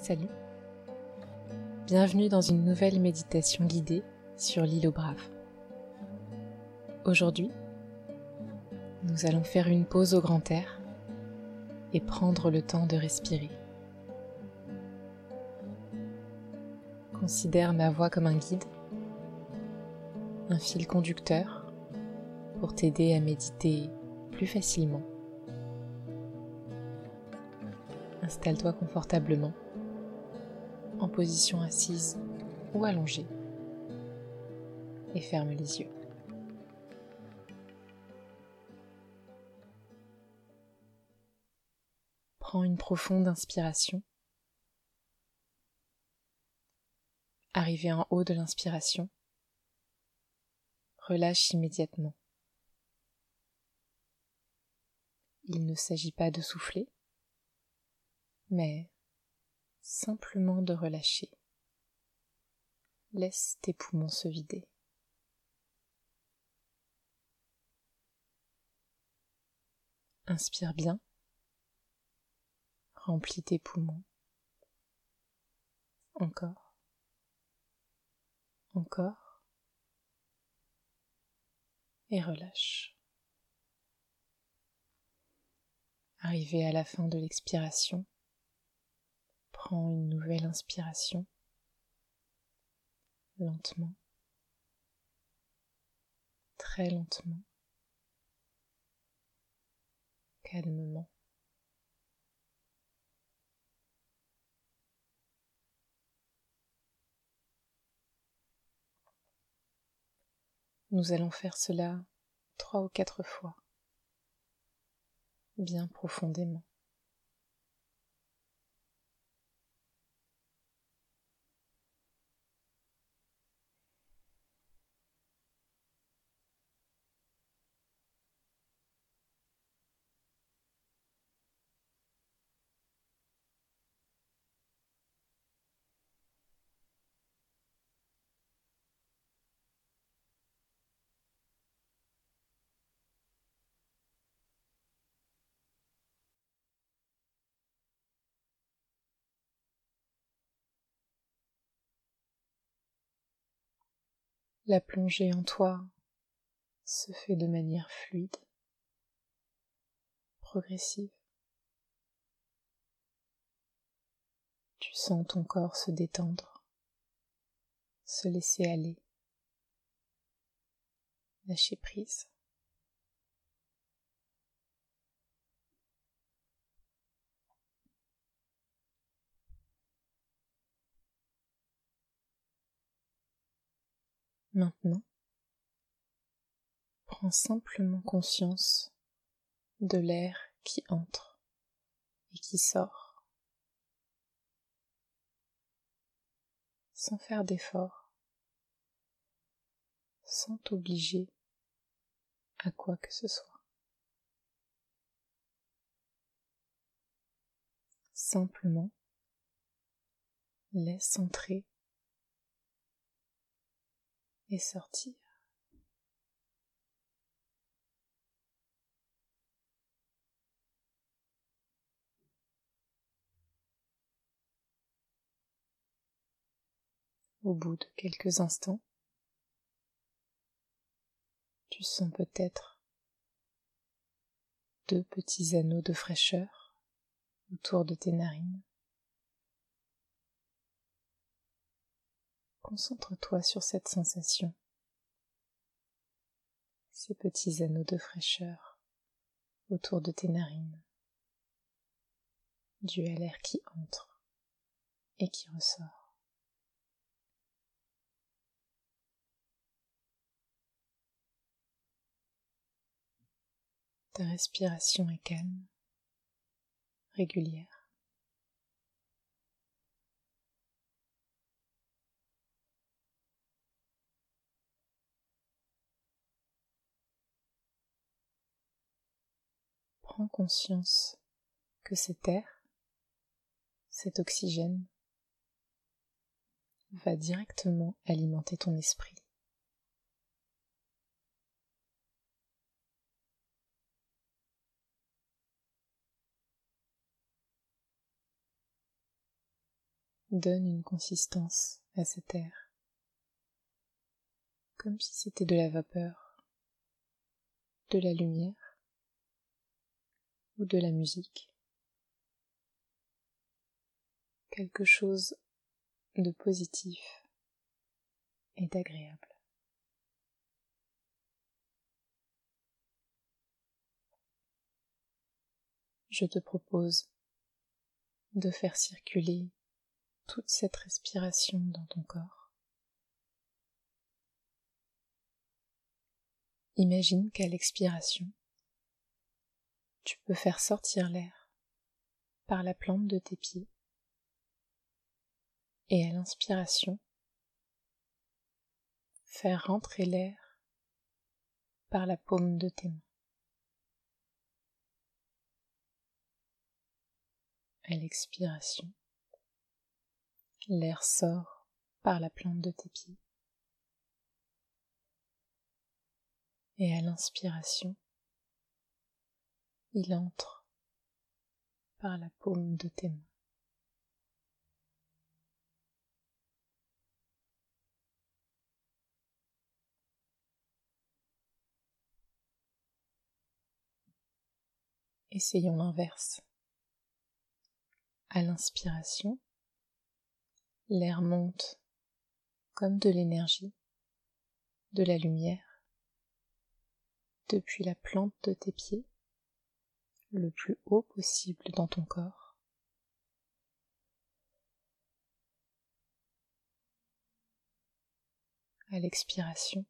Salut. Bienvenue dans une nouvelle méditation guidée sur l'île aux Braves. Aujourd'hui, nous allons faire une pause au grand air et prendre le temps de respirer. Considère ma voix comme un guide, un fil conducteur pour t'aider à méditer plus facilement. Installe-toi confortablement en position assise ou allongée et ferme les yeux. Prends une profonde inspiration. Arrivé en haut de l'inspiration, relâche immédiatement. Il ne s'agit pas de souffler, mais simplement de relâcher. Laisse tes poumons se vider. Inspire bien. Remplis tes poumons. Encore. Encore. Et relâche. Arrivé à la fin de l'expiration, Prends une nouvelle inspiration lentement, très lentement, calmement. Nous allons faire cela trois ou quatre fois, bien profondément. La plongée en toi se fait de manière fluide, progressive. Tu sens ton corps se détendre, se laisser aller, lâcher prise. Maintenant, prends simplement conscience de l'air qui entre et qui sort, sans faire d'effort, sans t'obliger à quoi que ce soit. Simplement, laisse entrer et sortir. Au bout de quelques instants, tu sens peut-être deux petits anneaux de fraîcheur autour de tes narines. Concentre-toi sur cette sensation, ces petits anneaux de fraîcheur autour de tes narines, dû à l'air qui entre et qui ressort. Ta respiration est calme, régulière. Prends conscience que cet air, cet oxygène, va directement alimenter ton esprit. donne une consistance à cet air, comme si c'était de la vapeur, de la lumière de la musique, quelque chose de positif et d'agréable. Je te propose de faire circuler toute cette respiration dans ton corps. Imagine qu'à l'expiration, tu peux faire sortir l'air par la plante de tes pieds et à l'inspiration, faire rentrer l'air par la paume de tes mains. À l'expiration, l'air sort par la plante de tes pieds. Et à l'inspiration, il entre par la paume de tes mains. Essayons l'inverse. À l'inspiration, l'air monte comme de l'énergie, de la lumière, depuis la plante de tes pieds, le plus haut possible dans ton corps. À l'expiration,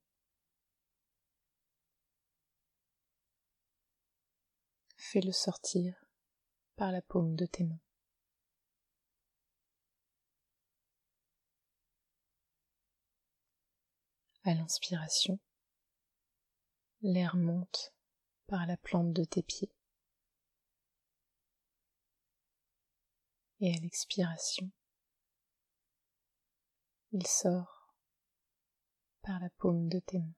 fais-le sortir par la paume de tes mains. À l'inspiration, l'air monte par la plante de tes pieds. Et à l'expiration, il sort par la paume de tes mains.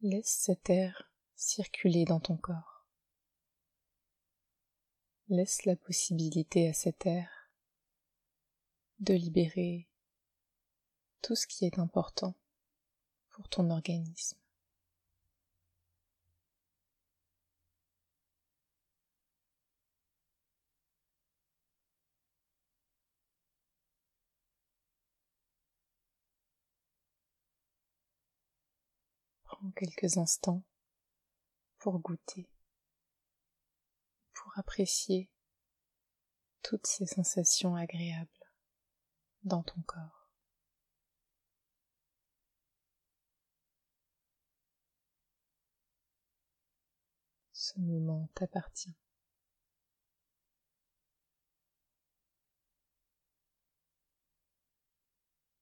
Laisse cet air circuler dans ton corps. Laisse la possibilité à cet air de libérer tout ce qui est important pour ton organisme. Prends quelques instants pour goûter, pour apprécier toutes ces sensations agréables dans ton corps. Moment t'appartient.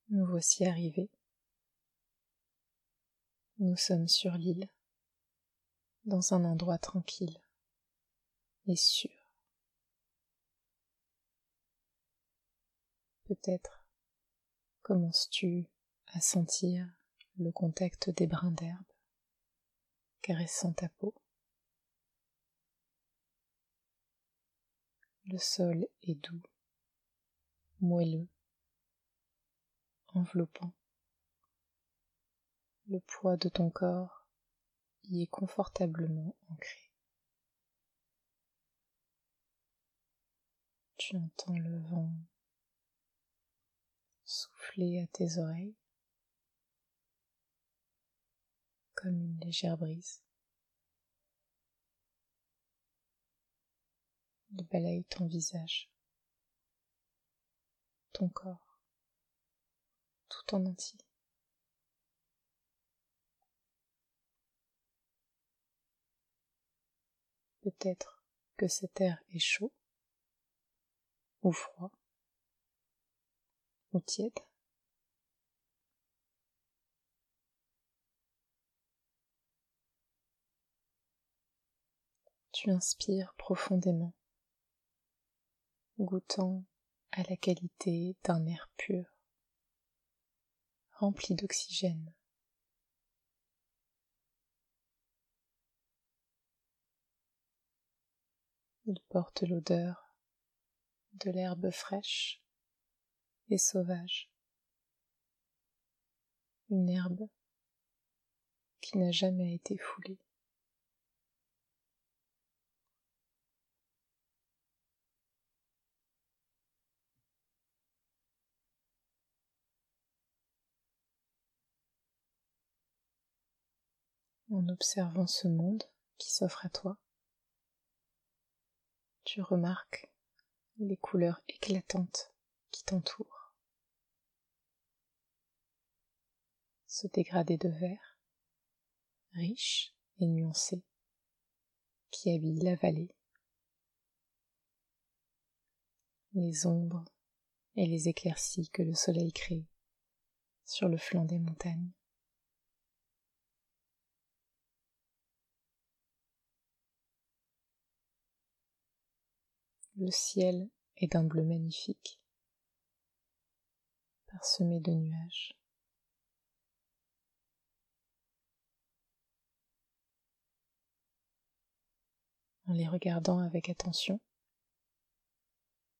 Nous voici arrivés. Nous sommes sur l'île dans un endroit tranquille et sûr. Peut-être commences-tu à sentir le contact des brins d'herbe caressant ta peau. Le sol est doux, moelleux, enveloppant. Le poids de ton corps y est confortablement ancré. Tu entends le vent souffler à tes oreilles comme une légère brise. Il balaye ton visage, ton corps, tout en entier. Peut-être que cet air est chaud, ou froid, ou tiède. Tu inspires profondément, goûtant à la qualité d'un air pur, rempli d'oxygène. Il porte l'odeur de l'herbe fraîche et sauvage, une herbe qui n'a jamais été foulée. En observant ce monde qui s'offre à toi, tu remarques les couleurs éclatantes qui t'entourent. Ce dégradé de vert, riche et nuancé, qui habille la vallée, les ombres et les éclaircies que le soleil crée sur le flanc des montagnes. Le ciel est d'un bleu magnifique, parsemé de nuages. En les regardant avec attention,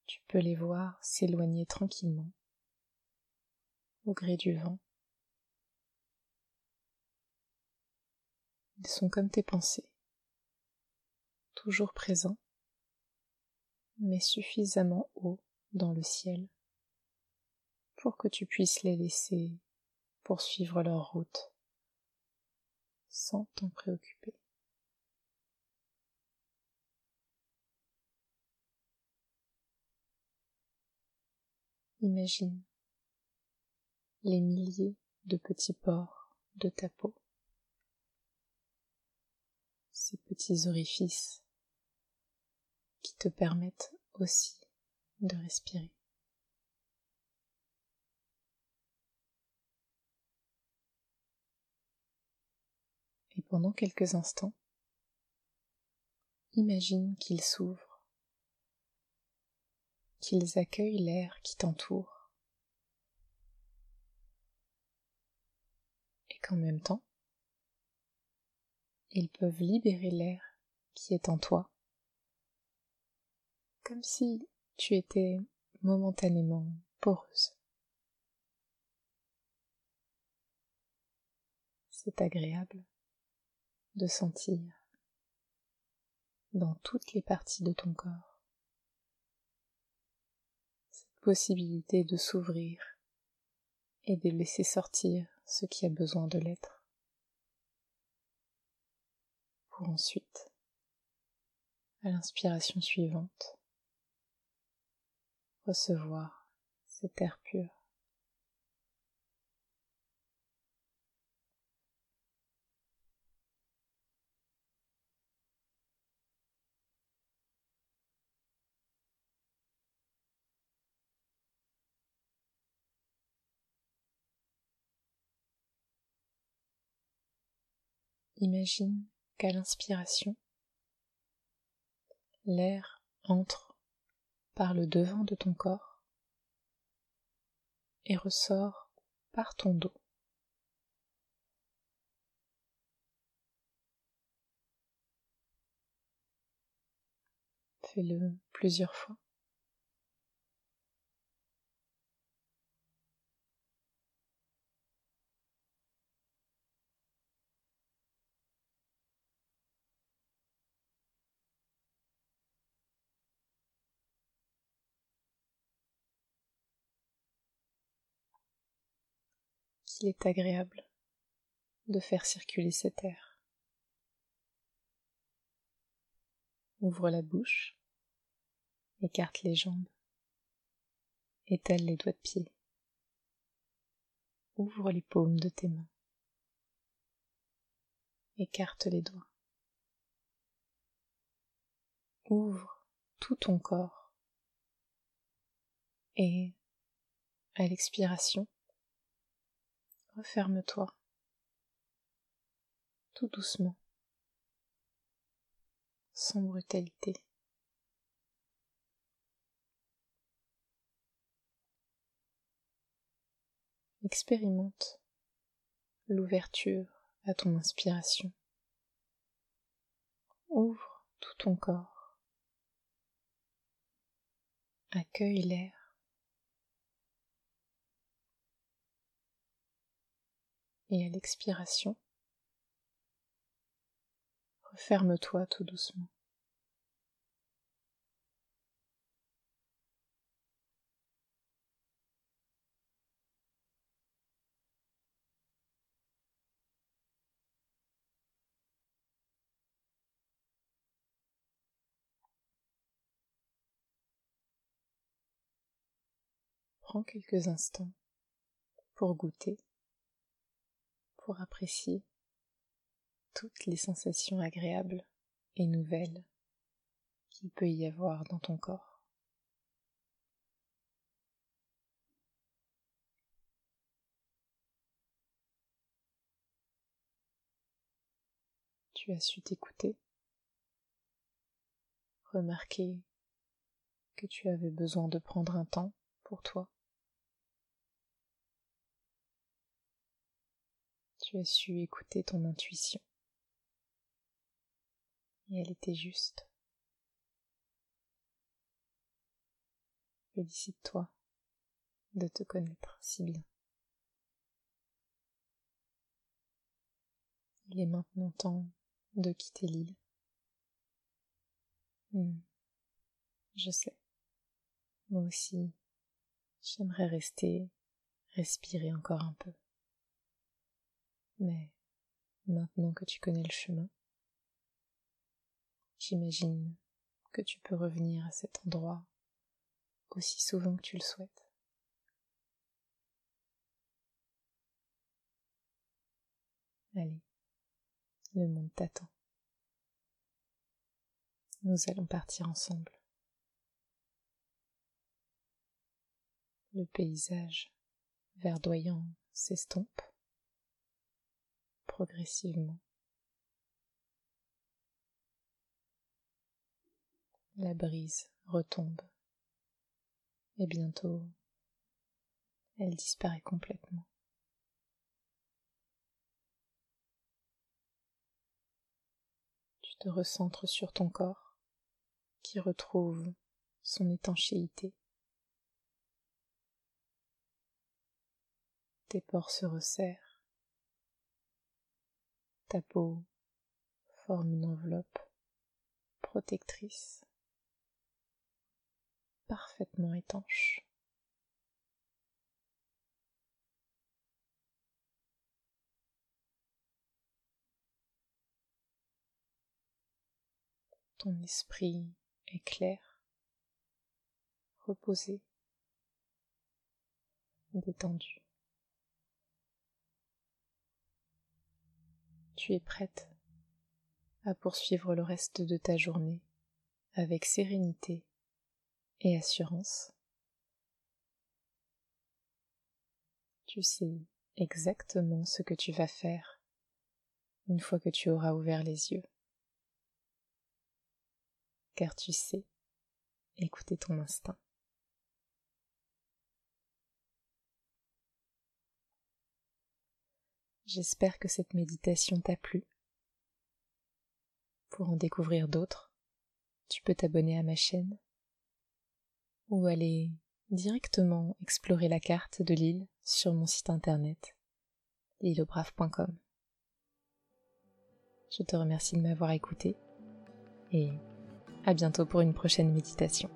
tu peux les voir s'éloigner tranquillement au gré du vent. Ils sont comme tes pensées, toujours présents mais suffisamment haut dans le ciel pour que tu puisses les laisser poursuivre leur route sans t'en préoccuper. Imagine les milliers de petits pores de ta peau, ces petits orifices qui te permettent aussi de respirer. Et pendant quelques instants, imagine qu'ils s'ouvrent, qu'ils accueillent l'air qui t'entoure, et qu'en même temps, ils peuvent libérer l'air qui est en toi comme si tu étais momentanément poreuse. C'est agréable de sentir dans toutes les parties de ton corps cette possibilité de s'ouvrir et de laisser sortir ce qui a besoin de l'être pour ensuite, à l'inspiration suivante, recevoir cet air pur. Imagine qu'à l'inspiration, l'air entre par le devant de ton corps et ressort par ton dos. Fais-le plusieurs fois. Qu'il est agréable de faire circuler cet air. Ouvre la bouche, écarte les jambes, étale les doigts de pied, ouvre les paumes de tes mains, écarte les doigts, ouvre tout ton corps. Et à l'expiration, Referme-toi tout doucement, sans brutalité. Expérimente l'ouverture à ton inspiration. Ouvre tout ton corps accueille l'air et à l'expiration, referme-toi tout doucement. Prends quelques instants pour goûter, pour apprécier toutes les sensations agréables et nouvelles qu'il peut y avoir dans ton corps. Tu as su t'écouter, remarquer que tu avais besoin de prendre un temps pour toi. Tu as su écouter ton intuition. Et elle était juste. Félicite-toi de te connaître si bien. Il est maintenant temps de quitter l'île. Hmm. Je sais. Moi aussi, j'aimerais rester, respirer encore un peu. Mais maintenant que tu connais le chemin, j'imagine que tu peux revenir à cet endroit aussi souvent que tu le souhaites. Allez, le monde t'attend. Nous allons partir ensemble. Le paysage verdoyant s'estompe progressivement. La brise retombe et bientôt elle disparaît complètement. Tu te recentres sur ton corps qui retrouve son étanchéité. Tes pores se resserrent ta peau forme une enveloppe protectrice, parfaitement étanche. Ton esprit est clair, reposé, détendu. Tu es prête à poursuivre le reste de ta journée avec sérénité et assurance? Tu sais exactement ce que tu vas faire une fois que tu auras ouvert les yeux. Car tu sais écouter ton instinct. J'espère que cette méditation t'a plu. Pour en découvrir d'autres, tu peux t'abonner à ma chaîne ou aller directement explorer la carte de l'île sur mon site internet l'îleaubrave.com. Je te remercie de m'avoir écouté et à bientôt pour une prochaine méditation.